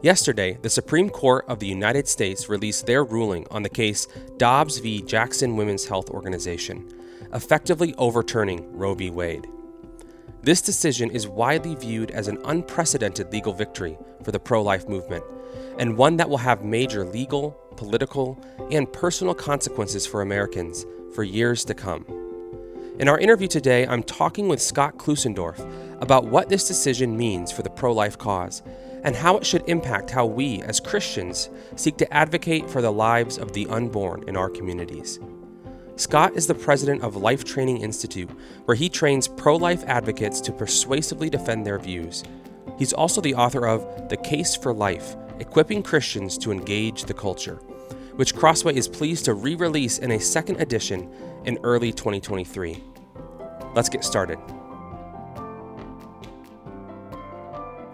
Yesterday, the Supreme Court of the United States released their ruling on the case Dobbs v. Jackson Women's Health Organization, effectively overturning Roe v. Wade. This decision is widely viewed as an unprecedented legal victory for the pro life movement, and one that will have major legal, political, and personal consequences for Americans for years to come. In our interview today, I'm talking with Scott Klusendorf about what this decision means for the pro life cause and how it should impact how we, as Christians, seek to advocate for the lives of the unborn in our communities. Scott is the president of Life Training Institute, where he trains pro life advocates to persuasively defend their views. He's also the author of The Case for Life Equipping Christians to Engage the Culture, which Crossway is pleased to re release in a second edition in early 2023. Let's get started.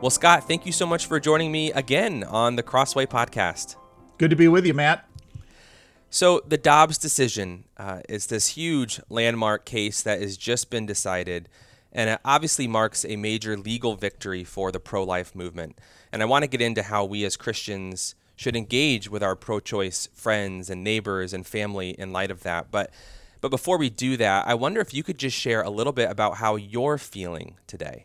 Well, Scott, thank you so much for joining me again on the Crossway podcast. Good to be with you, Matt. So, the Dobbs decision uh, is this huge landmark case that has just been decided, and it obviously marks a major legal victory for the pro life movement. And I want to get into how we as Christians should engage with our pro choice friends and neighbors and family in light of that. But but before we do that, I wonder if you could just share a little bit about how you're feeling today.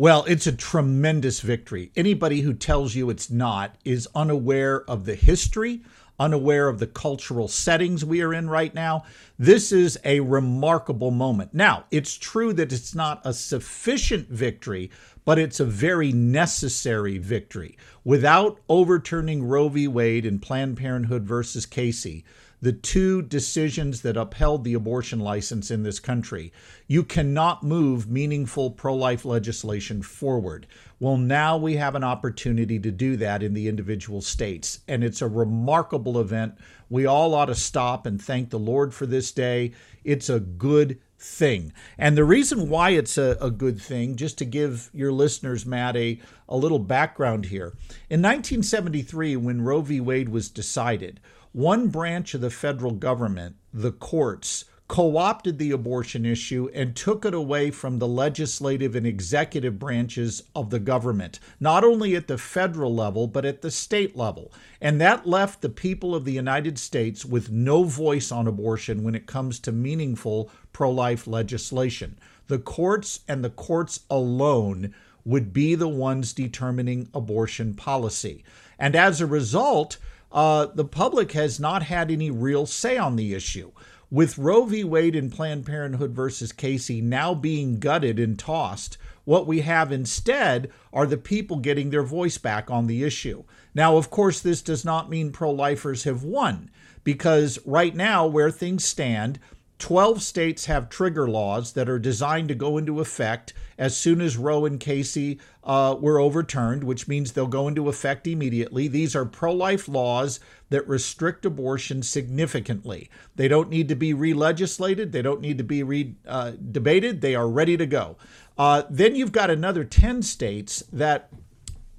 Well, it's a tremendous victory. Anybody who tells you it's not is unaware of the history, unaware of the cultural settings we are in right now. This is a remarkable moment. Now, it's true that it's not a sufficient victory, but it's a very necessary victory. Without overturning Roe v. Wade and Planned Parenthood versus Casey, the two decisions that upheld the abortion license in this country, you cannot move meaningful pro life legislation forward. Well, now we have an opportunity to do that in the individual states. And it's a remarkable event. We all ought to stop and thank the Lord for this day. It's a good thing. And the reason why it's a, a, good thing, just to give your listeners, Matt, a, a little background here. In 1973, when Roe v. Wade was decided, one branch of the federal government, the courts, co opted the abortion issue and took it away from the legislative and executive branches of the government, not only at the federal level, but at the state level. And that left the people of the United States with no voice on abortion when it comes to meaningful pro life legislation. The courts and the courts alone would be the ones determining abortion policy. And as a result, uh, the public has not had any real say on the issue. With Roe v. Wade and Planned Parenthood versus Casey now being gutted and tossed, what we have instead are the people getting their voice back on the issue. Now, of course, this does not mean pro lifers have won, because right now, where things stand, 12 states have trigger laws that are designed to go into effect as soon as Roe and Casey uh, were overturned, which means they'll go into effect immediately. These are pro life laws that restrict abortion significantly. They don't need to be re legislated, they don't need to be re uh, debated, they are ready to go. Uh, then you've got another 10 states that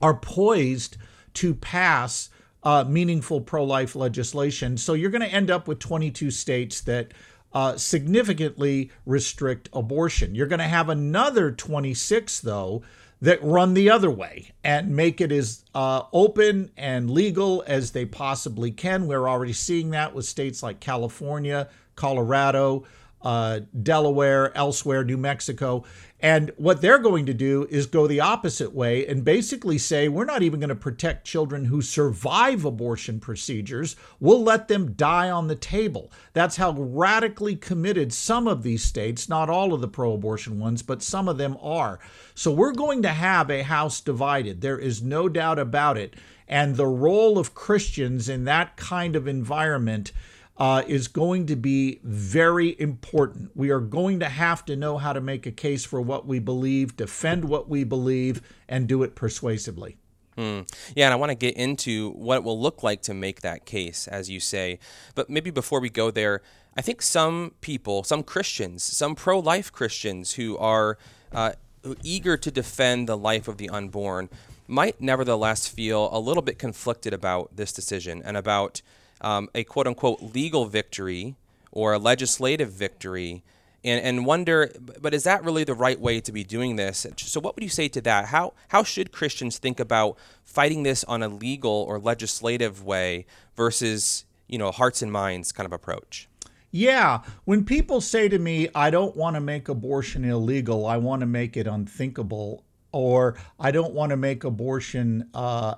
are poised to pass uh, meaningful pro life legislation. So you're going to end up with 22 states that uh, significantly restrict abortion. You're going to have another 26, though, that run the other way and make it as uh, open and legal as they possibly can. We're already seeing that with states like California, Colorado, uh, Delaware, elsewhere, New Mexico. And what they're going to do is go the opposite way and basically say, we're not even going to protect children who survive abortion procedures. We'll let them die on the table. That's how radically committed some of these states, not all of the pro abortion ones, but some of them are. So we're going to have a house divided. There is no doubt about it. And the role of Christians in that kind of environment uh, is going to be very important. We are going to have to know how to make a case for what we believe, defend what we believe, and do it persuasively. Hmm. Yeah, and I want to get into what it will look like to make that case, as you say. But maybe before we go there, I think some people, some Christians, some pro life Christians who are uh, eager to defend the life of the unborn might nevertheless feel a little bit conflicted about this decision and about um, a quote unquote legal victory or a legislative victory and and wonder but is that really the right way to be doing this? So what would you say to that? How how should christians think about fighting this on a legal or legislative way versus you know hearts and minds kind of approach? Yeah. When people say to me i don't want to make abortion illegal. I want to make it unthinkable or i don't want to make abortion uh,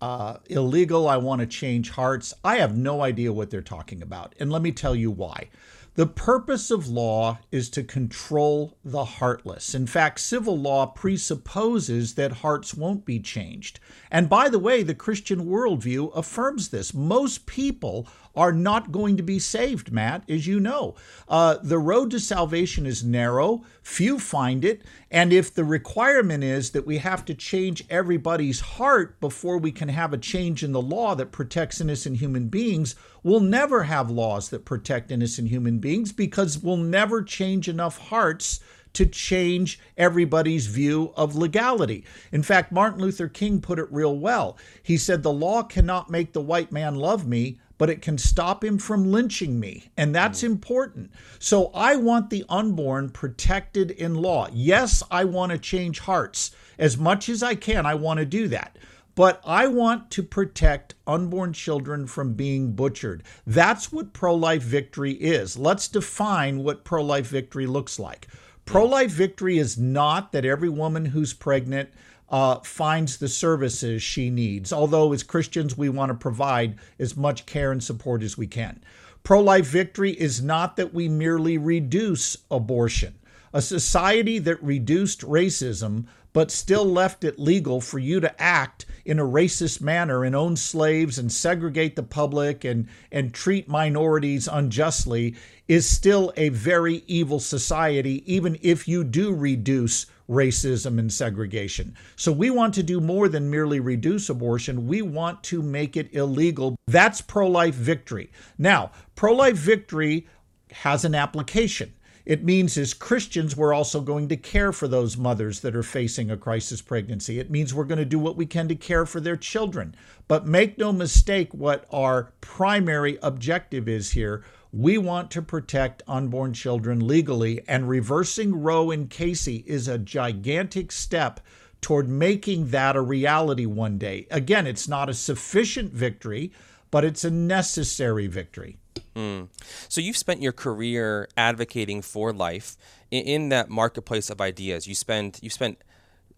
uh, illegal. I want to change hearts. I have no idea what they're talking about and let me tell you why the purpose of law is to control the heartless. In fact, civil law presupposes that hearts won't be changed. And by the way, the Christian worldview affirms this. Most people are not going to be saved, Matt, as you know. Uh, the road to salvation is narrow, few find it, and if the requirement is that we have to change everybody's heart before we can have a change in the law that protects innocent human beings, we'll never have laws that protect innocent human beings because we'll never change enough hearts to change everybody's view of legality. In fact, Martin Luther King put it real well. He said, The law cannot make the white man love me, but it can stop him from lynching me. And that's mm. important. So I want the unborn protected in law. Yes, I want to change hearts. As much as I can, I want to do that. But I want to protect unborn children from being butchered. That's what pro life victory is. Let's define what pro life victory looks like. Pro life victory is not that every woman who's pregnant uh, finds the services she needs, although as Christians, we want to provide as much care and support as we can. Pro life victory is not that we merely reduce abortion. A society that reduced racism but still left it legal for you to act in a racist manner and own slaves and segregate the public and, and treat minorities unjustly is still a very evil society, even if you do reduce racism and segregation. So we want to do more than merely reduce abortion. We want to make it illegal. That's pro life victory. Now, pro life victory has an application. It means as Christians, we're also going to care for those mothers that are facing a crisis pregnancy. It means we're going to do what we can to care for their children. But make no mistake what our primary objective is here. We want to protect unborn children legally, and reversing Roe and Casey is a gigantic step toward making that a reality one day. Again, it's not a sufficient victory, but it's a necessary victory. Mm. So you've spent your career advocating for life in, that marketplace of ideas. You spend you spent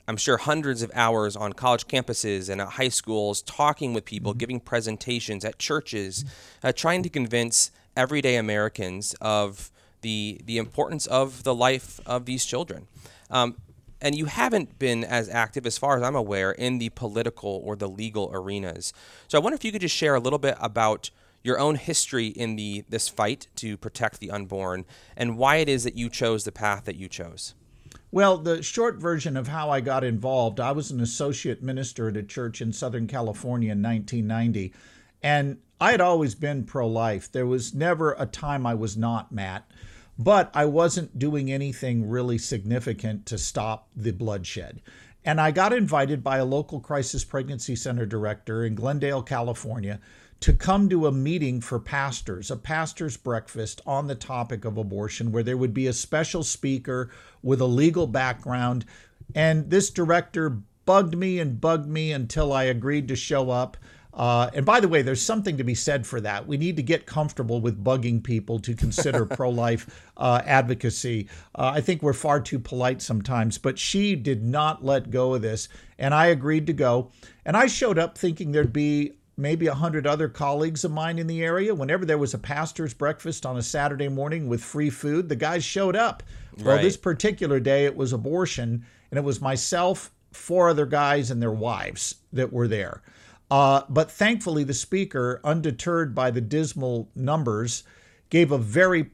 I'm sure hundreds of hours on college campuses and at high schools talking with people, mm-hmm. giving presentations at churches, uh, trying to convince everyday Americans of the the importance of the life of these children. Um, and you haven't been as active, as far as I'm aware, in the political or the legal arenas. So I wonder if you could just share a little bit about your own history in the this fight to protect the unborn and why it is that you chose the path that you chose. Well, the short version of how I got involved, I was an associate minister at a church in Southern California in 1990, and I had always been pro life. There was never a time I was not, Matt. But I wasn't doing anything really significant to stop the bloodshed. And I got invited by a local crisis pregnancy center director in Glendale, California, to come to a meeting for pastors, a pastor's breakfast on the topic of abortion, where there would be a special speaker with a legal background. And this director bugged me and bugged me until I agreed to show up. Uh, and by the way, there's something to be said for that. We need to get comfortable with bugging people to consider pro life uh, advocacy. Uh, I think we're far too polite sometimes, but she did not let go of this. And I agreed to go. And I showed up thinking there'd be maybe a hundred other colleagues of mine in the area. Whenever there was a pastor's breakfast on a Saturday morning with free food, the guys showed up. Well, this particular day, it was abortion, and it was myself, four other guys, and their wives that were there. Uh, but thankfully, the speaker, undeterred by the dismal numbers, gave a very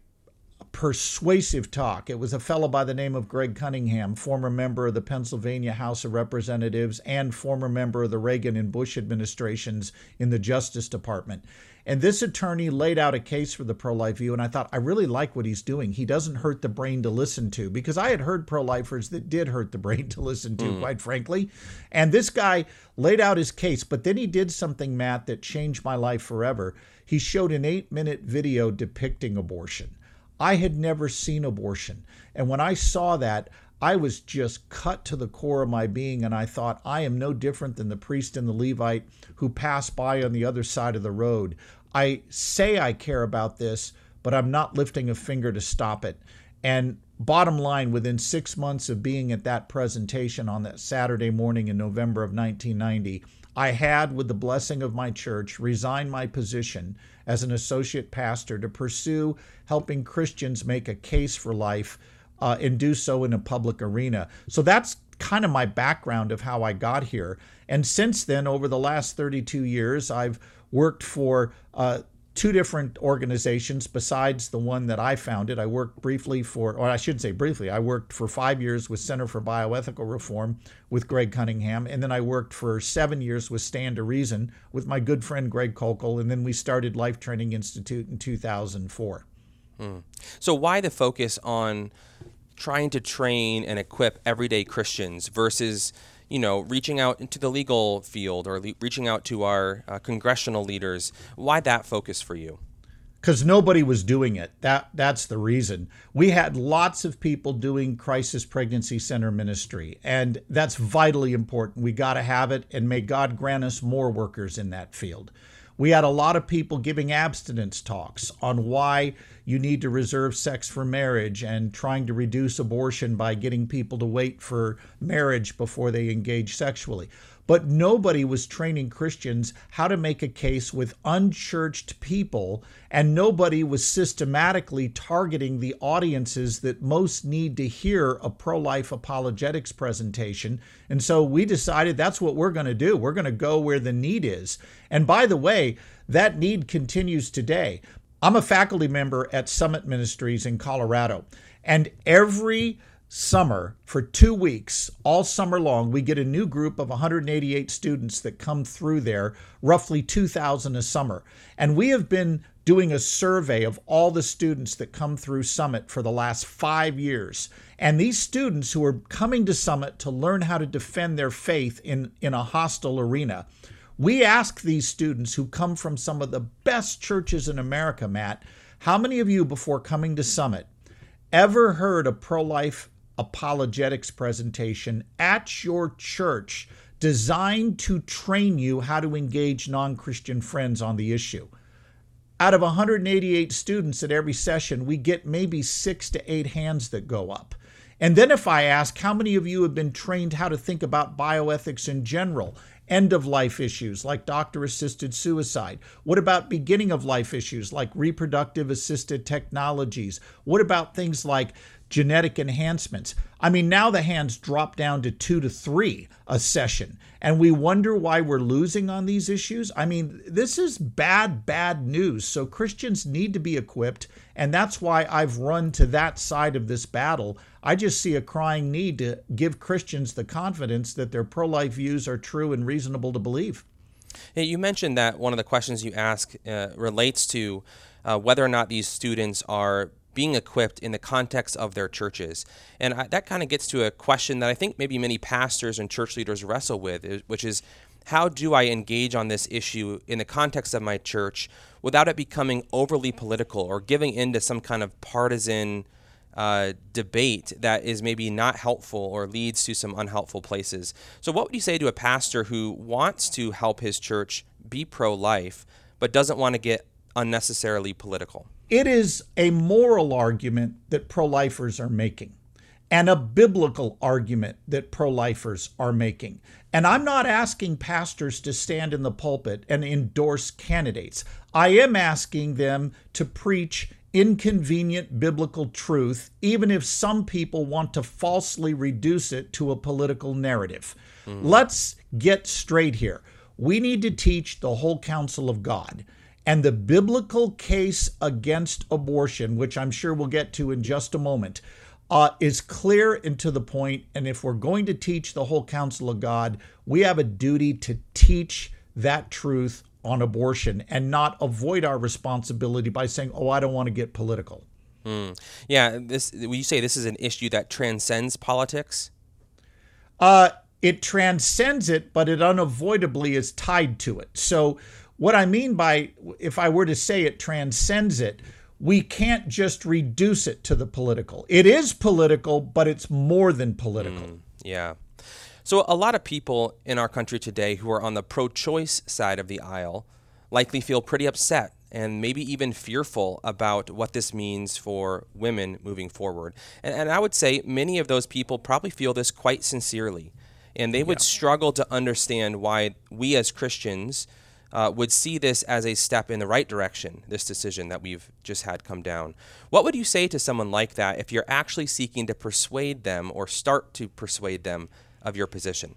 persuasive talk. It was a fellow by the name of Greg Cunningham, former member of the Pennsylvania House of Representatives and former member of the Reagan and Bush administrations in the Justice Department. And this attorney laid out a case for the pro life view, and I thought, I really like what he's doing. He doesn't hurt the brain to listen to, because I had heard pro lifers that did hurt the brain to listen to, mm. quite frankly. And this guy laid out his case, but then he did something, Matt, that changed my life forever. He showed an eight minute video depicting abortion. I had never seen abortion. And when I saw that, I was just cut to the core of my being, and I thought, I am no different than the priest and the Levite who pass by on the other side of the road. I say I care about this, but I'm not lifting a finger to stop it. And bottom line, within six months of being at that presentation on that Saturday morning in November of 1990, I had, with the blessing of my church, resigned my position as an associate pastor to pursue helping Christians make a case for life uh, and do so in a public arena. So that's kind of my background of how I got here. And since then, over the last 32 years, I've worked for uh, two different organizations besides the one that I founded. I worked briefly for, or I should say briefly, I worked for five years with Center for Bioethical Reform with Greg Cunningham. And then I worked for seven years with Stand to Reason with my good friend Greg Koukl. And then we started Life Training Institute in 2004. Hmm. So, why the focus on trying to train and equip everyday Christians versus you know, reaching out into the legal field or le- reaching out to our uh, congressional leaders. Why that focus for you? Because nobody was doing it. That that's the reason. We had lots of people doing crisis pregnancy center ministry, and that's vitally important. We got to have it, and may God grant us more workers in that field. We had a lot of people giving abstinence talks on why you need to reserve sex for marriage and trying to reduce abortion by getting people to wait for marriage before they engage sexually. But nobody was training Christians how to make a case with unchurched people, and nobody was systematically targeting the audiences that most need to hear a pro life apologetics presentation. And so we decided that's what we're going to do. We're going to go where the need is. And by the way, that need continues today. I'm a faculty member at Summit Ministries in Colorado, and every summer for two weeks, all summer long, we get a new group of 188 students that come through there, roughly 2,000 a summer. And we have been doing a survey of all the students that come through Summit for the last five years. And these students who are coming to Summit to learn how to defend their faith in, in a hostile arena, we ask these students who come from some of the best churches in America, Matt, how many of you before coming to Summit ever heard a pro life apologetics presentation at your church designed to train you how to engage non Christian friends on the issue. Out of 188 students at every session, we get maybe six to eight hands that go up. And then if I ask, how many of you have been trained how to think about bioethics in general? End of life issues like doctor assisted suicide? What about beginning of life issues like reproductive assisted technologies? What about things like genetic enhancements. I mean, now the hands drop down to two to three a session, and we wonder why we're losing on these issues. I mean, this is bad, bad news. So Christians need to be equipped, and that's why I've run to that side of this battle. I just see a crying need to give Christians the confidence that their pro life views are true and reasonable to believe. You mentioned that one of the questions you ask uh, relates to uh, whether or not these students are being equipped in the context of their churches. And I, that kind of gets to a question that I think maybe many pastors and church leaders wrestle with, which is how do I engage on this issue in the context of my church without it becoming overly political or giving into some kind of partisan uh, debate that is maybe not helpful or leads to some unhelpful places. So, what would you say to a pastor who wants to help his church be pro life but doesn't want to get unnecessarily political? It is a moral argument that pro lifers are making and a biblical argument that pro lifers are making. And I'm not asking pastors to stand in the pulpit and endorse candidates. I am asking them to preach inconvenient biblical truth, even if some people want to falsely reduce it to a political narrative. Mm. Let's get straight here. We need to teach the whole counsel of God. And the biblical case against abortion, which I'm sure we'll get to in just a moment, uh, is clear and to the point. And if we're going to teach the whole counsel of God, we have a duty to teach that truth on abortion and not avoid our responsibility by saying, oh, I don't want to get political. Mm. Yeah, this. You say this is an issue that transcends politics, uh, it transcends it, but it unavoidably is tied to it. So what I mean by, if I were to say it transcends it, we can't just reduce it to the political. It is political, but it's more than political. Mm, yeah. So, a lot of people in our country today who are on the pro choice side of the aisle likely feel pretty upset and maybe even fearful about what this means for women moving forward. And, and I would say many of those people probably feel this quite sincerely. And they would yeah. struggle to understand why we as Christians uh, would see this as a step in the right direction, this decision that we've just had come down. What would you say to someone like that if you're actually seeking to persuade them or start to persuade them of your position?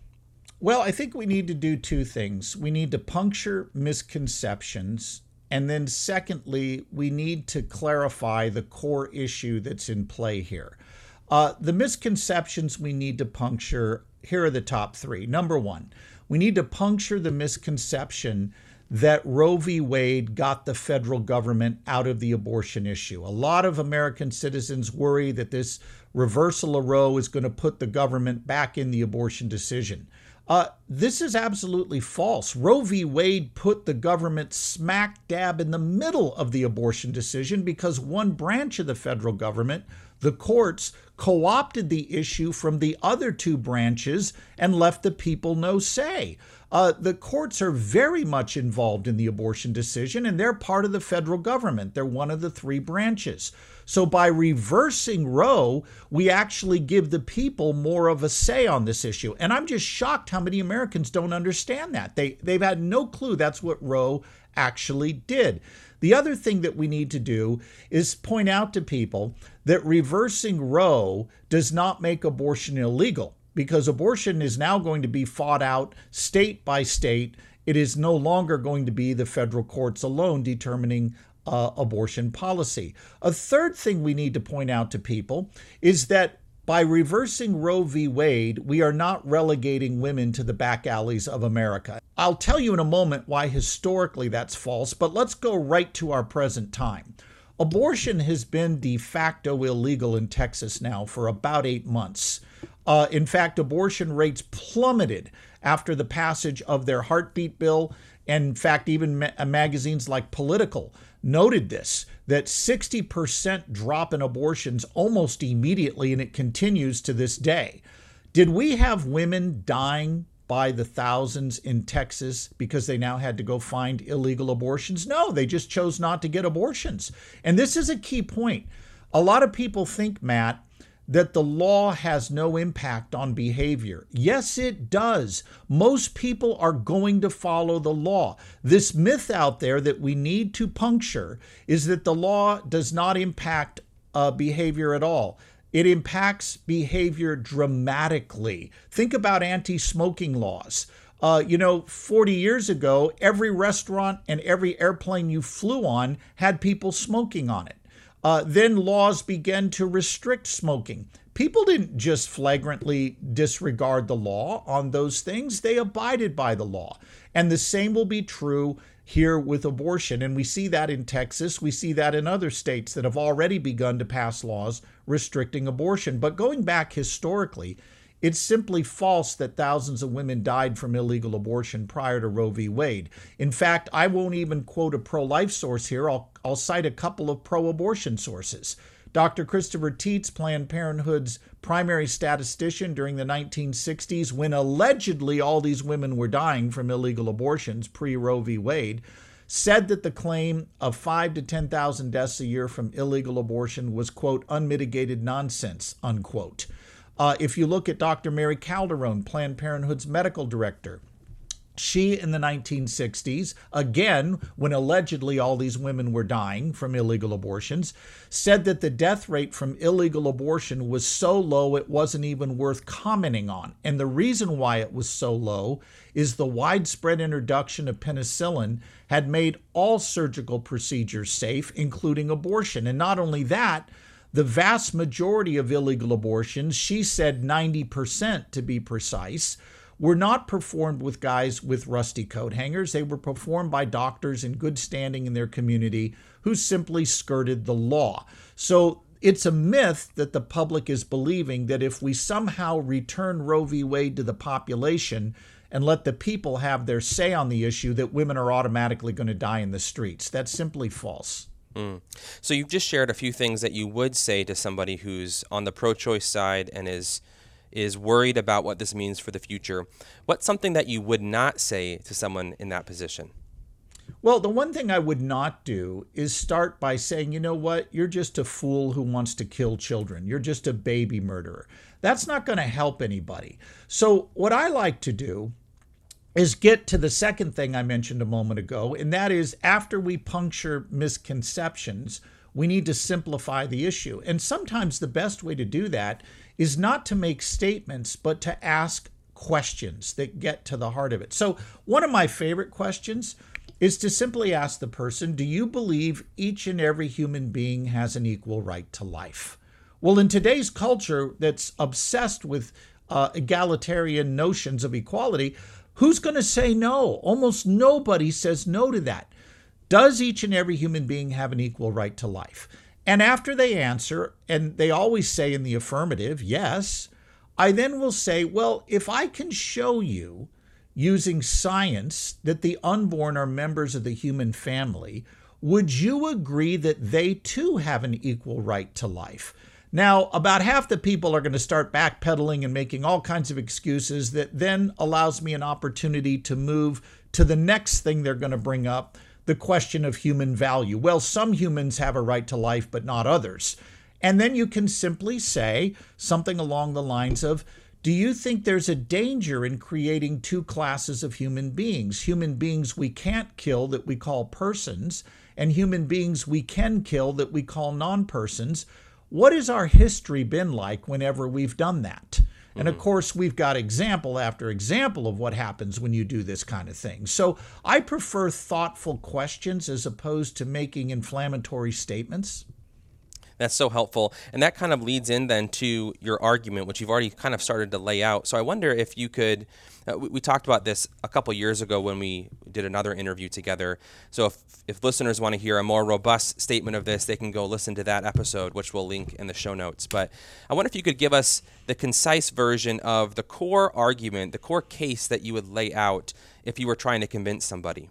Well, I think we need to do two things. We need to puncture misconceptions. And then, secondly, we need to clarify the core issue that's in play here. Uh, the misconceptions we need to puncture here are the top three. Number one, we need to puncture the misconception that Roe v. Wade got the federal government out of the abortion issue. A lot of American citizens worry that this reversal of Roe is going to put the government back in the abortion decision. Uh, this is absolutely false. Roe v. Wade put the government smack dab in the middle of the abortion decision because one branch of the federal government, the courts, co opted the issue from the other two branches and left the people no say. Uh, the courts are very much involved in the abortion decision, and they're part of the federal government. They're one of the three branches. So by reversing Roe, we actually give the people more of a say on this issue. And I'm just shocked how many Americans don't understand that. They they've had no clue that's what Roe actually did. The other thing that we need to do is point out to people that reversing Roe does not make abortion illegal because abortion is now going to be fought out state by state. It is no longer going to be the federal courts alone determining uh, abortion policy. A third thing we need to point out to people is that by reversing Roe v. Wade, we are not relegating women to the back alleys of America. I'll tell you in a moment why historically that's false, but let's go right to our present time. Abortion has been de facto illegal in Texas now for about eight months. Uh, in fact, abortion rates plummeted after the passage of their heartbeat bill. And in fact, even ma- uh, magazines like Politico noted this that 60% drop in abortions almost immediately, and it continues to this day. Did we have women dying by the thousands in Texas because they now had to go find illegal abortions? No, they just chose not to get abortions. And this is a key point. A lot of people think, Matt, that the law has no impact on behavior. Yes, it does. Most people are going to follow the law. This myth out there that we need to puncture is that the law does not impact uh, behavior at all. It impacts behavior dramatically. Think about anti smoking laws. Uh, you know, 40 years ago, every restaurant and every airplane you flew on had people smoking on it. Uh, then laws began to restrict smoking. People didn't just flagrantly disregard the law on those things, they abided by the law. And the same will be true here with abortion. And we see that in Texas. We see that in other states that have already begun to pass laws restricting abortion. But going back historically, it's simply false that thousands of women died from illegal abortion prior to Roe v. Wade. In fact, I won't even quote a pro life source here. I'll, I'll cite a couple of pro abortion sources. Dr. Christopher Tietze, Planned Parenthood's primary statistician during the 1960s, when allegedly all these women were dying from illegal abortions pre Roe v. Wade, said that the claim of 5 to 10,000 deaths a year from illegal abortion was, quote, unmitigated nonsense, unquote. Uh, if you look at Dr. Mary Calderone, Planned Parenthood's medical director, she in the 1960s, again, when allegedly all these women were dying from illegal abortions, said that the death rate from illegal abortion was so low it wasn't even worth commenting on. And the reason why it was so low is the widespread introduction of penicillin had made all surgical procedures safe, including abortion. And not only that, the vast majority of illegal abortions, she said 90% to be precise, were not performed with guys with rusty coat hangers. They were performed by doctors in good standing in their community who simply skirted the law. So it's a myth that the public is believing that if we somehow return Roe v. Wade to the population and let the people have their say on the issue, that women are automatically going to die in the streets. That's simply false. Mm. So you've just shared a few things that you would say to somebody who's on the pro-choice side and is is worried about what this means for the future. What's something that you would not say to someone in that position? Well, the one thing I would not do is start by saying, you know what, you're just a fool who wants to kill children. You're just a baby murderer. That's not going to help anybody. So, what I like to do is get to the second thing I mentioned a moment ago, and that is after we puncture misconceptions, we need to simplify the issue. And sometimes the best way to do that is not to make statements, but to ask questions that get to the heart of it. So, one of my favorite questions is to simply ask the person Do you believe each and every human being has an equal right to life? Well, in today's culture that's obsessed with uh, egalitarian notions of equality, Who's going to say no? Almost nobody says no to that. Does each and every human being have an equal right to life? And after they answer, and they always say in the affirmative, yes, I then will say, well, if I can show you using science that the unborn are members of the human family, would you agree that they too have an equal right to life? Now, about half the people are going to start backpedaling and making all kinds of excuses that then allows me an opportunity to move to the next thing they're going to bring up the question of human value. Well, some humans have a right to life, but not others. And then you can simply say something along the lines of, do you think there's a danger in creating two classes of human beings? Human beings we can't kill that we call persons, and human beings we can kill that we call non persons. What has our history been like whenever we've done that? And of mm-hmm. course, we've got example after example of what happens when you do this kind of thing. So I prefer thoughtful questions as opposed to making inflammatory statements. That's so helpful. And that kind of leads in then to your argument, which you've already kind of started to lay out. So I wonder if you could. Uh, we, we, talked about this a couple years ago when we did another interview together. So if, if listeners want to hear a more robust statement of this, they can go listen to that episode, which we'll link in the show notes. But I wonder if you could give us the concise version of the core argument, the core case that you would lay out if you were trying to convince somebody.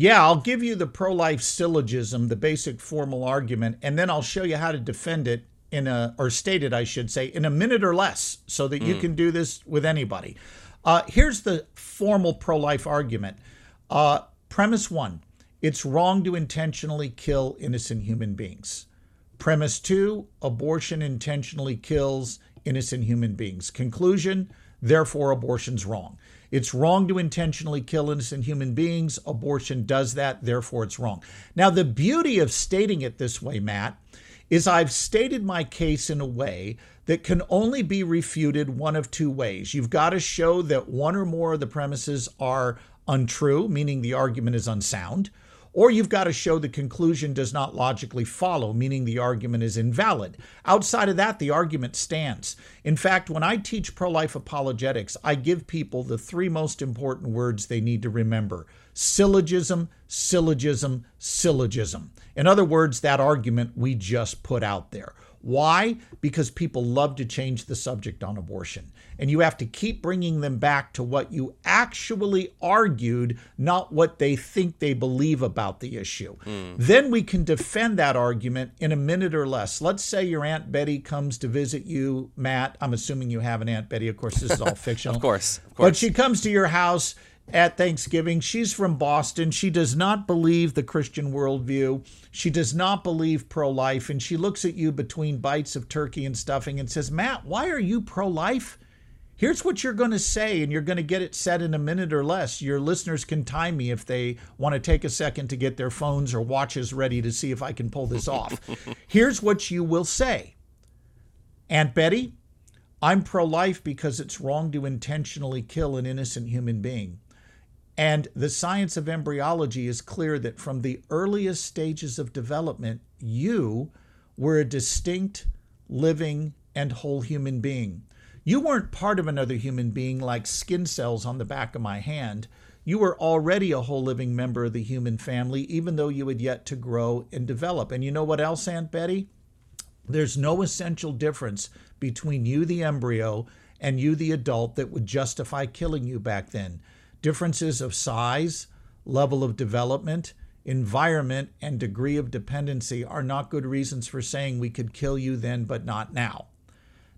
Yeah, I'll give you the pro life syllogism, the basic formal argument, and then I'll show you how to defend it in a, or state it, I should say, in a minute or less so that mm. you can do this with anybody. Uh, here's the formal pro life argument. Uh, premise one it's wrong to intentionally kill innocent human beings. Premise two abortion intentionally kills innocent human beings. Conclusion therefore, abortion's wrong. It's wrong to intentionally kill innocent human beings. Abortion does that, therefore, it's wrong. Now, the beauty of stating it this way, Matt, is I've stated my case in a way that can only be refuted one of two ways. You've got to show that one or more of the premises are untrue, meaning the argument is unsound, or you've got to show the conclusion does not logically follow, meaning the argument is invalid. Outside of that, the argument stands. In fact, when I teach pro life apologetics, I give people the three most important words they need to remember syllogism, syllogism, syllogism. In other words, that argument we just put out there. Why? Because people love to change the subject on abortion. And you have to keep bringing them back to what you actually argued, not what they think they believe about the issue. Mm. Then we can defend that argument in a minute or less. Let's say your Aunt Betty comes to visit you, Matt. I'm assuming you have an Aunt Betty. Of course, this is all fictional. of course. Of course. But she comes to your house at Thanksgiving. She's from Boston. She does not believe the Christian worldview. She does not believe pro life. And she looks at you between bites of turkey and stuffing and says, Matt, why are you pro life? Here's what you're going to say, and you're going to get it said in a minute or less. Your listeners can time me if they want to take a second to get their phones or watches ready to see if I can pull this off. Here's what you will say Aunt Betty, I'm pro life because it's wrong to intentionally kill an innocent human being. And the science of embryology is clear that from the earliest stages of development, you were a distinct, living, and whole human being. You weren't part of another human being like skin cells on the back of my hand. You were already a whole living member of the human family, even though you had yet to grow and develop. And you know what else, Aunt Betty? There's no essential difference between you, the embryo, and you, the adult, that would justify killing you back then differences of size, level of development, environment, and degree of dependency are not good reasons for saying we could kill you then, but not now.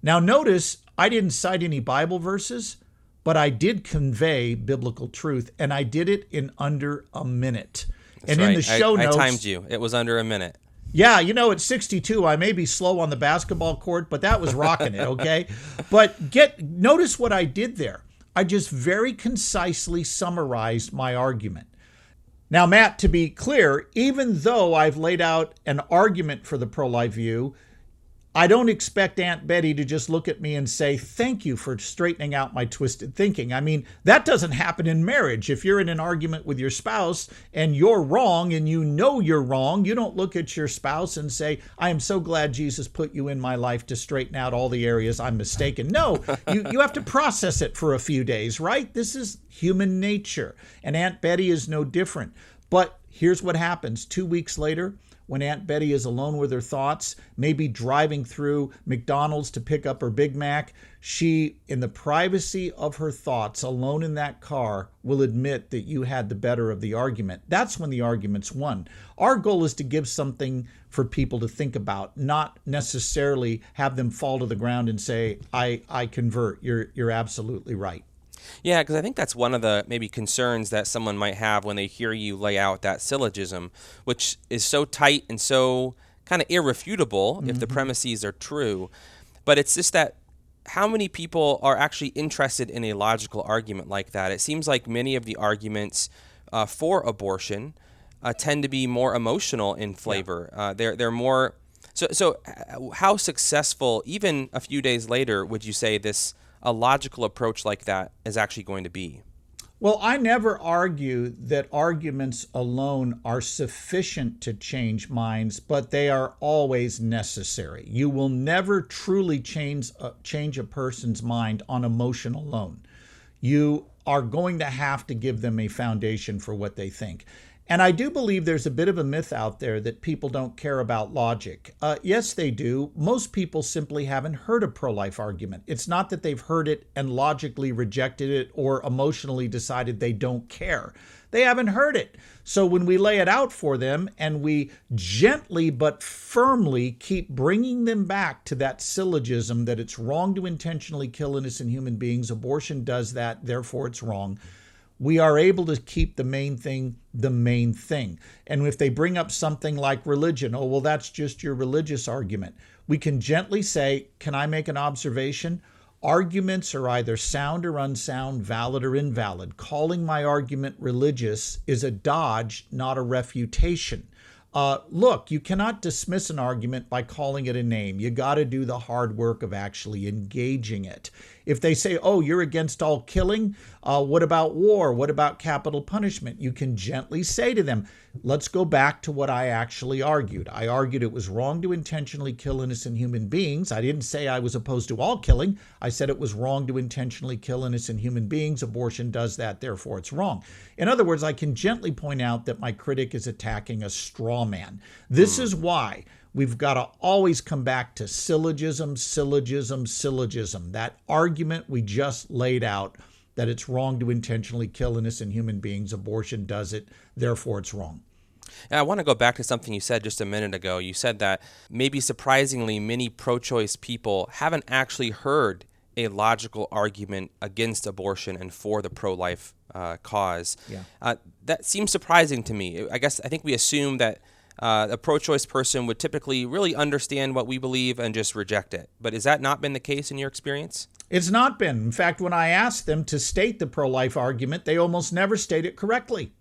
Now, notice I didn't cite any Bible verses, but I did convey biblical truth, and I did it in under a minute. That's and right. in the show I, notes, I timed you. It was under a minute. yeah, you know, at 62, I may be slow on the basketball court, but that was rocking it, okay? But get notice what I did there. I just very concisely summarized my argument. Now, Matt, to be clear, even though I've laid out an argument for the pro life view, I don't expect Aunt Betty to just look at me and say, Thank you for straightening out my twisted thinking. I mean, that doesn't happen in marriage. If you're in an argument with your spouse and you're wrong and you know you're wrong, you don't look at your spouse and say, I am so glad Jesus put you in my life to straighten out all the areas I'm mistaken. No, you, you have to process it for a few days, right? This is human nature. And Aunt Betty is no different. But here's what happens two weeks later, when Aunt Betty is alone with her thoughts, maybe driving through McDonald's to pick up her Big Mac, she, in the privacy of her thoughts, alone in that car, will admit that you had the better of the argument. That's when the argument's won. Our goal is to give something for people to think about, not necessarily have them fall to the ground and say, I, I convert. You're, you're absolutely right. Yeah, because I think that's one of the maybe concerns that someone might have when they hear you lay out that syllogism, which is so tight and so kind of irrefutable mm-hmm. if the mm-hmm. premises are true. But it's just that how many people are actually interested in a logical argument like that? It seems like many of the arguments uh, for abortion uh, tend to be more emotional in flavor. Yeah. Uh, they're they're more so so. Uh, how successful, even a few days later, would you say this? A logical approach like that is actually going to be? Well, I never argue that arguments alone are sufficient to change minds, but they are always necessary. You will never truly change a, change a person's mind on emotion alone. You are going to have to give them a foundation for what they think. And I do believe there's a bit of a myth out there that people don't care about logic. Uh, yes, they do. Most people simply haven't heard a pro life argument. It's not that they've heard it and logically rejected it or emotionally decided they don't care. They haven't heard it. So when we lay it out for them and we gently but firmly keep bringing them back to that syllogism that it's wrong to intentionally kill innocent human beings, abortion does that, therefore it's wrong we are able to keep the main thing the main thing. And if they bring up something like religion, oh, well, that's just your religious argument, we can gently say, Can I make an observation? Arguments are either sound or unsound, valid or invalid. Calling my argument religious is a dodge, not a refutation. Uh, look, you cannot dismiss an argument by calling it a name. You got to do the hard work of actually engaging it. If they say, oh, you're against all killing, uh, what about war? What about capital punishment? You can gently say to them, let's go back to what I actually argued. I argued it was wrong to intentionally kill innocent human beings. I didn't say I was opposed to all killing. I said it was wrong to intentionally kill innocent human beings. Abortion does that, therefore it's wrong. In other words, I can gently point out that my critic is attacking a straw man. This mm. is why we've got to always come back to syllogism, syllogism, syllogism. That argument we just laid out that it's wrong to intentionally kill innocent human beings. Abortion does it, therefore it's wrong. And I want to go back to something you said just a minute ago. You said that maybe surprisingly, many pro choice people haven't actually heard a logical argument against abortion and for the pro life uh, cause. Yeah. Uh, that seems surprising to me. I guess I think we assume that uh, a pro choice person would typically really understand what we believe and just reject it. But has that not been the case in your experience? It's not been. In fact, when I ask them to state the pro life argument, they almost never state it correctly.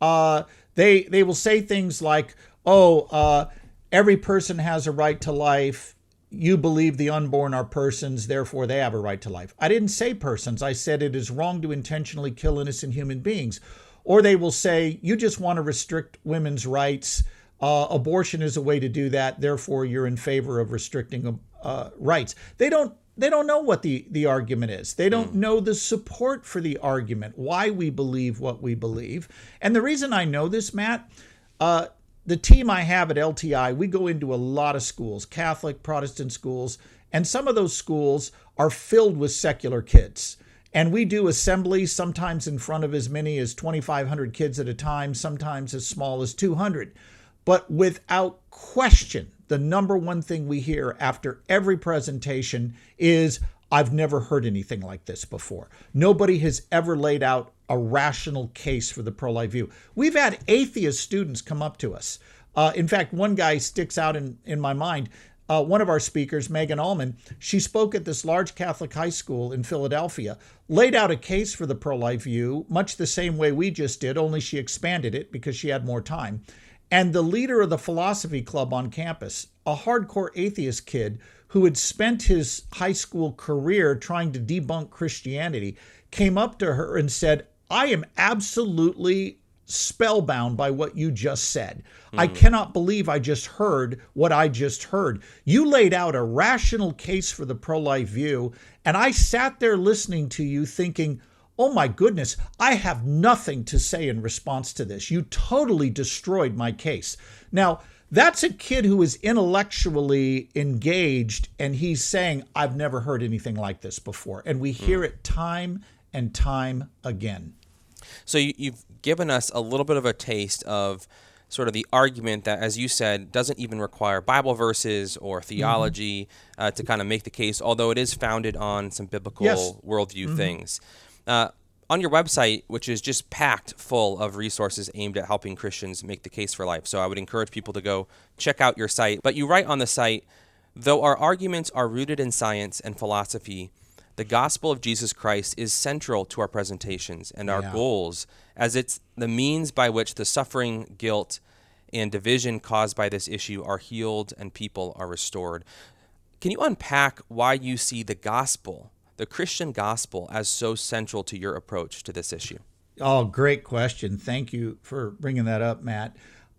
Uh, they, they will say things like, oh, uh, every person has a right to life. You believe the unborn are persons, therefore they have a right to life. I didn't say persons. I said it is wrong to intentionally kill innocent human beings. Or they will say, you just want to restrict women's rights uh, abortion is a way to do that. Therefore, you're in favor of restricting uh, rights. They don't. They don't know what the, the argument is. They don't hmm. know the support for the argument, why we believe what we believe. And the reason I know this, Matt, uh, the team I have at LTI, we go into a lot of schools, Catholic, Protestant schools, and some of those schools are filled with secular kids. And we do assemblies sometimes in front of as many as 2,500 kids at a time, sometimes as small as 200. But without question, the number one thing we hear after every presentation is I've never heard anything like this before. Nobody has ever laid out a rational case for the pro life view. We've had atheist students come up to us. Uh, in fact, one guy sticks out in, in my mind. Uh, one of our speakers, Megan Almon, she spoke at this large Catholic high school in Philadelphia, laid out a case for the pro life view, much the same way we just did, only she expanded it because she had more time. And the leader of the philosophy club on campus, a hardcore atheist kid who had spent his high school career trying to debunk Christianity, came up to her and said, I am absolutely spellbound by what you just said. Mm. I hmm. cannot believe I just heard what I just heard. You laid out a rational case for the pro life view, and I sat there listening to you thinking, oh my goodness, I have nothing to say in response to this. You totally destroyed my case. Now, that's a kid who is intellectually engaged and he's saying, I've never heard anything like this before. And we hear it time and time again. So you've given us a little bit of a taste of sort of the argument that, as you said, doesn't even require Bible verses or theology mm-hmm. uh, to kind of make the case, although it is founded on some biblical yes. worldview mm-hmm. things. Uh, on your website, which is just packed full of resources aimed at helping Christians make the case for life. So I would encourage people to go check out your site. But you write on the site, though our arguments are rooted in science and philosophy, the gospel of Jesus Christ is central to our presentations and our yeah. goals, as it's the means by which the suffering, guilt, and division caused by this issue are healed and people are restored. Can you unpack why you see the gospel the Christian gospel as so central to your approach to this issue? Oh, great question. Thank you for bringing that up, Matt.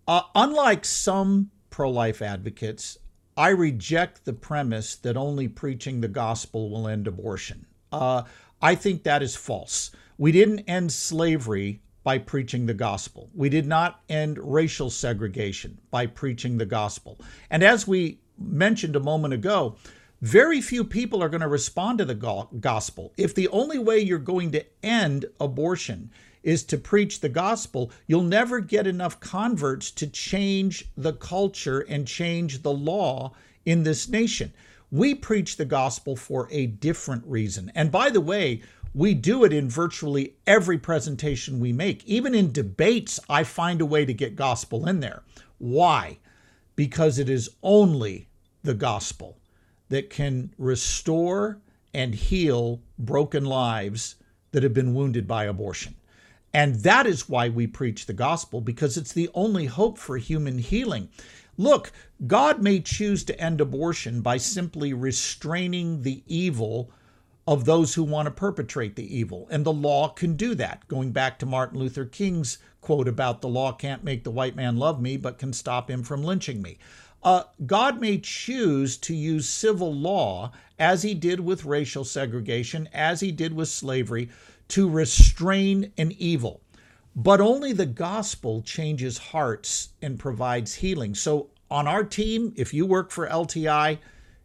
Uh, unlike some pro life advocates, I reject the premise that only preaching the gospel will end abortion. Uh, I think that is false. We didn't end slavery by preaching the gospel. We did not end racial segregation by preaching the gospel. And as we mentioned a moment ago, very few people are going to respond to the gospel. If the only way you're going to end abortion is to preach the gospel, you'll never get enough converts to change the culture and change the law in this nation. We preach the gospel for a different reason. And by the way, we do it in virtually every presentation we make. Even in debates, I find a way to get gospel in there. Why? Because it is only the gospel that can restore and heal broken lives that have been wounded by abortion. And that is why we preach the gospel, because it's the only hope for human healing. Look, God may choose to end abortion by simply restraining the evil of those who want to perpetrate the evil. And the law can do that. Going back to Martin Luther King's quote about the law can't make the white man love me, but can stop him from lynching me. Uh, God may choose to use civil law, as he did with racial segregation, as he did with slavery, to restrain an evil. But only the gospel changes hearts and provides healing. So, on our team, if you work for LTI,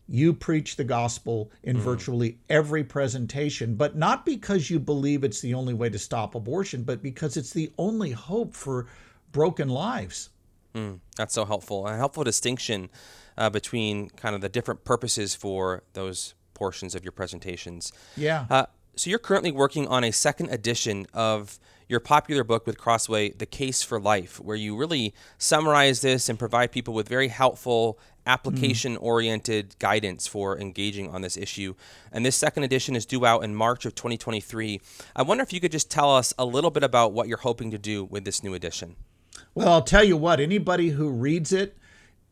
you preach the gospel in mm. virtually every presentation, but not because you believe it's the only way to stop abortion, but because it's the only hope for broken lives. Mm, that's so helpful. A helpful distinction uh, between kind of the different purposes for those portions of your presentations. Yeah. Uh, so you're currently working on a second edition of your popular book with Crossway, The Case for Life, where you really summarize this and provide people with very helpful application oriented mm. guidance for engaging on this issue. And this second edition is due out in March of 2023. I wonder if you could just tell us a little bit about what you're hoping to do with this new edition. Well, I'll tell you what, anybody who reads it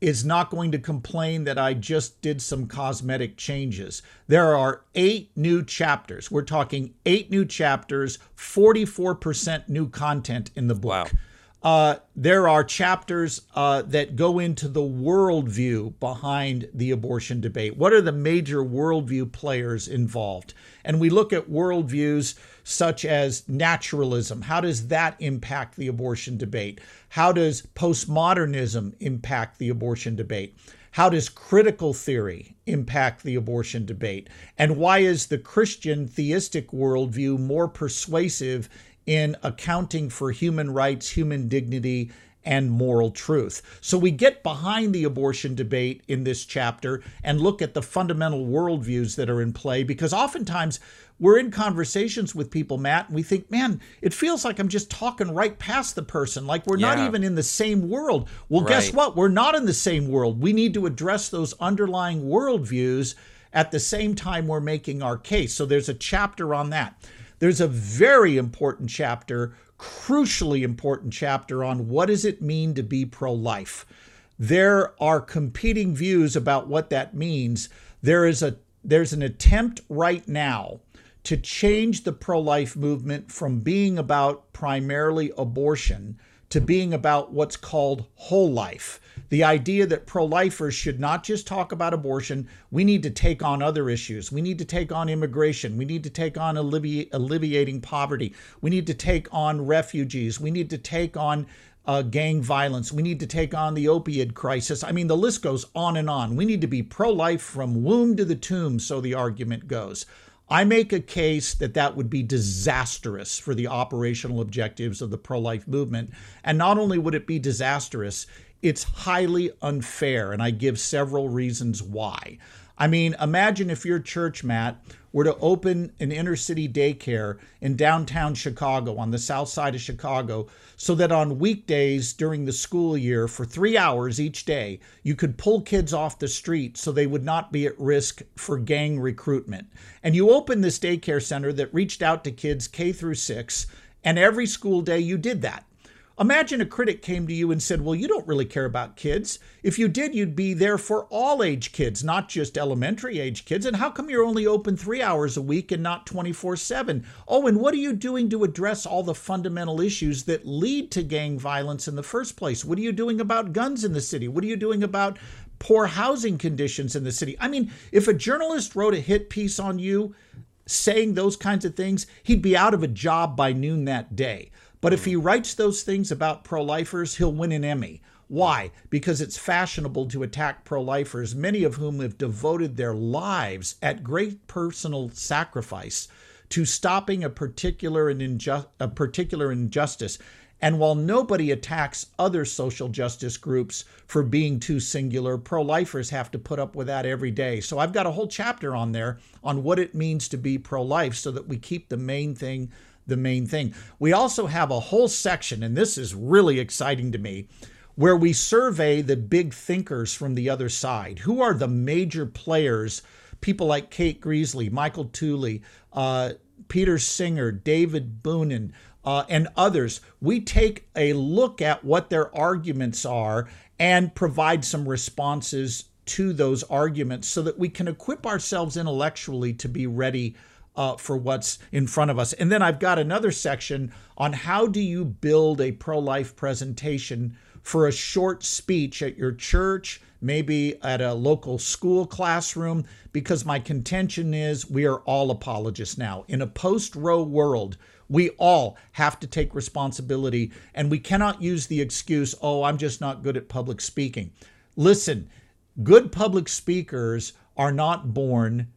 is not going to complain that I just did some cosmetic changes. There are eight new chapters. We're talking eight new chapters, 44% new content in the book. Wow. Uh, there are chapters uh, that go into the worldview behind the abortion debate. What are the major worldview players involved? And we look at worldviews such as naturalism. How does that impact the abortion debate? How does postmodernism impact the abortion debate? How does critical theory impact the abortion debate? And why is the Christian theistic worldview more persuasive in accounting for human rights, human dignity, and moral truth. So we get behind the abortion debate in this chapter and look at the fundamental worldviews that are in play because oftentimes we're in conversations with people, Matt, and we think, man, it feels like I'm just talking right past the person, like we're yeah. not even in the same world. Well, right. guess what? We're not in the same world. We need to address those underlying worldviews at the same time we're making our case. So there's a chapter on that. There's a very important chapter, crucially important chapter on what does it mean to be pro-life. There are competing views about what that means. There is a there's an attempt right now to change the pro life movement from being about primarily abortion to being about what's called whole life. The idea that pro lifers should not just talk about abortion, we need to take on other issues. We need to take on immigration. We need to take on allevi- alleviating poverty. We need to take on refugees. We need to take on uh, gang violence. We need to take on the opioid crisis. I mean, the list goes on and on. We need to be pro life from womb to the tomb, so the argument goes. I make a case that that would be disastrous for the operational objectives of the pro life movement. And not only would it be disastrous, it's highly unfair. And I give several reasons why. I mean, imagine if your church, Matt, were to open an inner city daycare in downtown Chicago on the south side of Chicago so that on weekdays during the school year for three hours each day, you could pull kids off the street so they would not be at risk for gang recruitment. And you opened this daycare center that reached out to kids K through six, and every school day you did that. Imagine a critic came to you and said, Well, you don't really care about kids. If you did, you'd be there for all age kids, not just elementary age kids. And how come you're only open three hours a week and not 24 7? Oh, and what are you doing to address all the fundamental issues that lead to gang violence in the first place? What are you doing about guns in the city? What are you doing about poor housing conditions in the city? I mean, if a journalist wrote a hit piece on you, saying those kinds of things, he'd be out of a job by noon that day. But if hmm. he writes those things about pro lifers, he'll win an Emmy. Why? Because it's fashionable to attack pro lifers, many of whom have devoted their lives at great personal sacrifice to stopping a particular, inju- a particular injustice. And while nobody attacks other social justice groups for being too singular, pro lifers have to put up with that every day. So I've got a whole chapter on there on what it means to be pro life so that we keep the main thing the main thing. We also have a whole section, and this is really exciting to me, where we survey the big thinkers from the other side. Who are the major players? People like Kate Greasley, Michael Tooley, uh, Peter Singer, David Boonin, uh, and others. We take a look at what their arguments are and provide some responses to those arguments so that we can equip ourselves intellectually to be ready uh, for what's in front of us. And then I've got another section on how do you build a pro life presentation for a short speech at your church, maybe at a local school classroom, because my contention is we are all apologists now. In a post Roe world, we all have to take responsibility, and we cannot use the excuse, oh, I'm just not good at public speaking. Listen, good public speakers are not born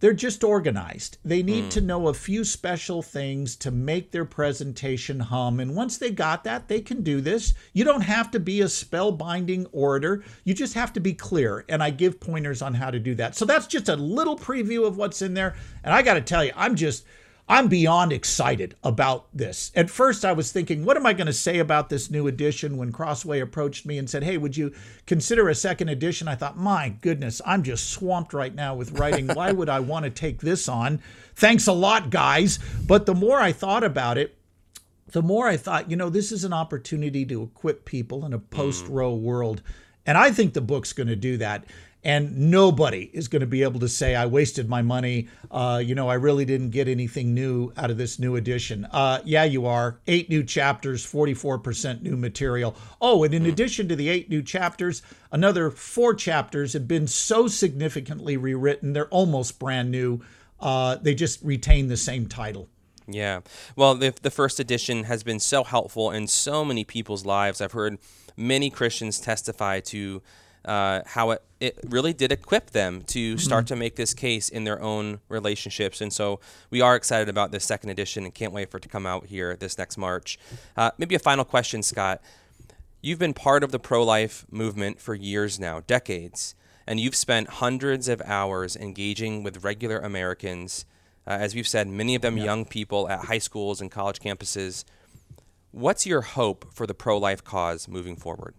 they're just organized. They need mm. to know a few special things to make their presentation hum. And once they got that, they can do this. You don't have to be a spellbinding orator. You just have to be clear. And I give pointers on how to do that. So that's just a little preview of what's in there. And I got to tell you, I'm just I'm beyond excited about this. At first, I was thinking, what am I going to say about this new edition? When Crossway approached me and said, Hey, would you consider a second edition? I thought, My goodness, I'm just swamped right now with writing. Why would I want to take this on? Thanks a lot, guys. But the more I thought about it, the more I thought, you know, this is an opportunity to equip people in a post Roe world. And I think the book's going to do that and nobody is going to be able to say I wasted my money. Uh, you know, I really didn't get anything new out of this new edition. Uh, yeah, you are. Eight new chapters, 44% new material. Oh, and in addition to the eight new chapters, another four chapters have been so significantly rewritten, they're almost brand new. Uh, they just retain the same title. Yeah. Well, the, the first edition has been so helpful in so many people's lives. I've heard many Christians testify to uh, how it, it really did equip them to start to make this case in their own relationships. And so we are excited about this second edition and can't wait for it to come out here this next March. Uh, maybe a final question, Scott. You've been part of the pro life movement for years now, decades, and you've spent hundreds of hours engaging with regular Americans. Uh, as we've said, many of them young people at high schools and college campuses. What's your hope for the pro life cause moving forward?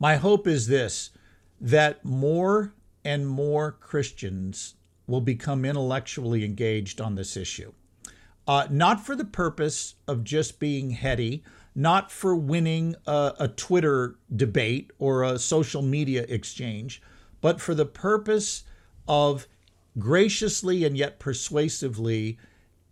My hope is this that more and more Christians will become intellectually engaged on this issue. Uh, not for the purpose of just being heady, not for winning a, a Twitter debate or a social media exchange, but for the purpose of graciously and yet persuasively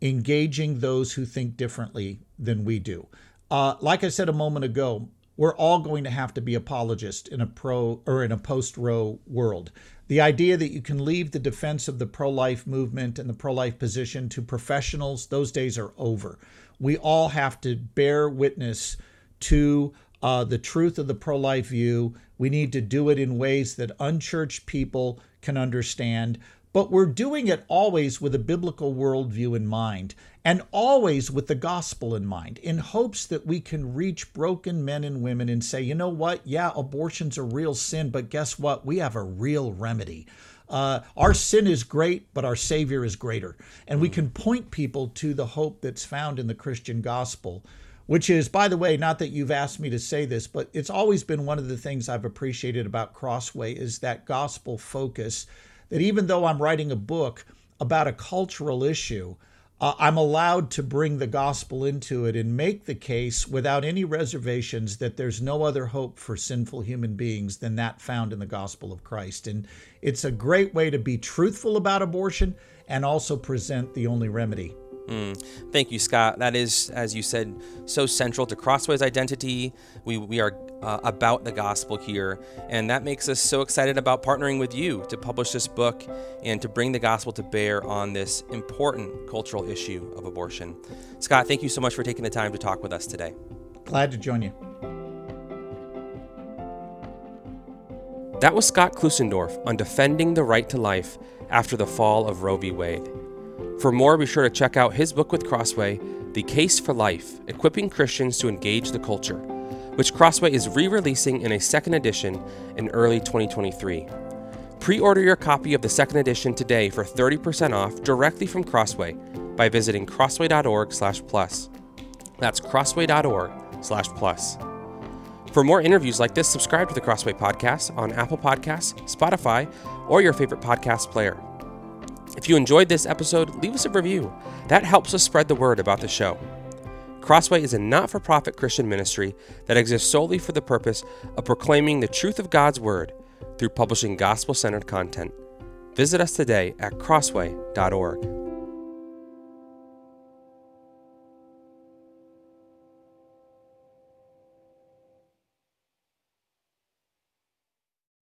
engaging those who think differently than we do. Uh, like I said a moment ago, we're all going to have to be apologists in a pro or in a post Roe world. The idea that you can leave the defense of the pro life movement and the pro life position to professionals, those days are over. We all have to bear witness to uh, the truth of the pro life view. We need to do it in ways that unchurched people can understand but we're doing it always with a biblical worldview in mind and always with the gospel in mind, in hopes that we can reach broken men and women and say, you know what? Yeah, abortion's a real sin, but guess what? We have a real remedy. Uh, our sin is great, but our Savior is greater. And we can point people to the hope that's found in the Christian gospel, which is, by the way, not that you've asked me to say this, but it's always been one of the things I've appreciated about Crossway is that gospel focus that even though I'm writing a book about a cultural issue, uh, I'm allowed to bring the gospel into it and make the case without any reservations that there's no other hope for sinful human beings than that found in the gospel of Christ. And it's a great way to be truthful about abortion and also present the only remedy. Mm. Thank you, Scott. That is, as you said, so central to Crossway's identity. We, we are uh, about the gospel here, and that makes us so excited about partnering with you to publish this book and to bring the gospel to bear on this important cultural issue of abortion. Scott, thank you so much for taking the time to talk with us today. Glad to join you. That was Scott Klusendorf on defending the right to life after the fall of Roe v. Wade. For more, be sure to check out his book with Crossway, The Case for Life Equipping Christians to Engage the Culture, which Crossway is re releasing in a second edition in early 2023. Pre order your copy of the second edition today for 30% off directly from Crossway by visiting crossway.org slash plus. That's crossway.org slash plus. For more interviews like this, subscribe to the Crossway Podcast on Apple Podcasts, Spotify, or your favorite podcast player. If you enjoyed this episode, leave us a review. That helps us spread the word about the show. Crossway is a not for profit Christian ministry that exists solely for the purpose of proclaiming the truth of God's Word through publishing gospel centered content. Visit us today at crossway.org.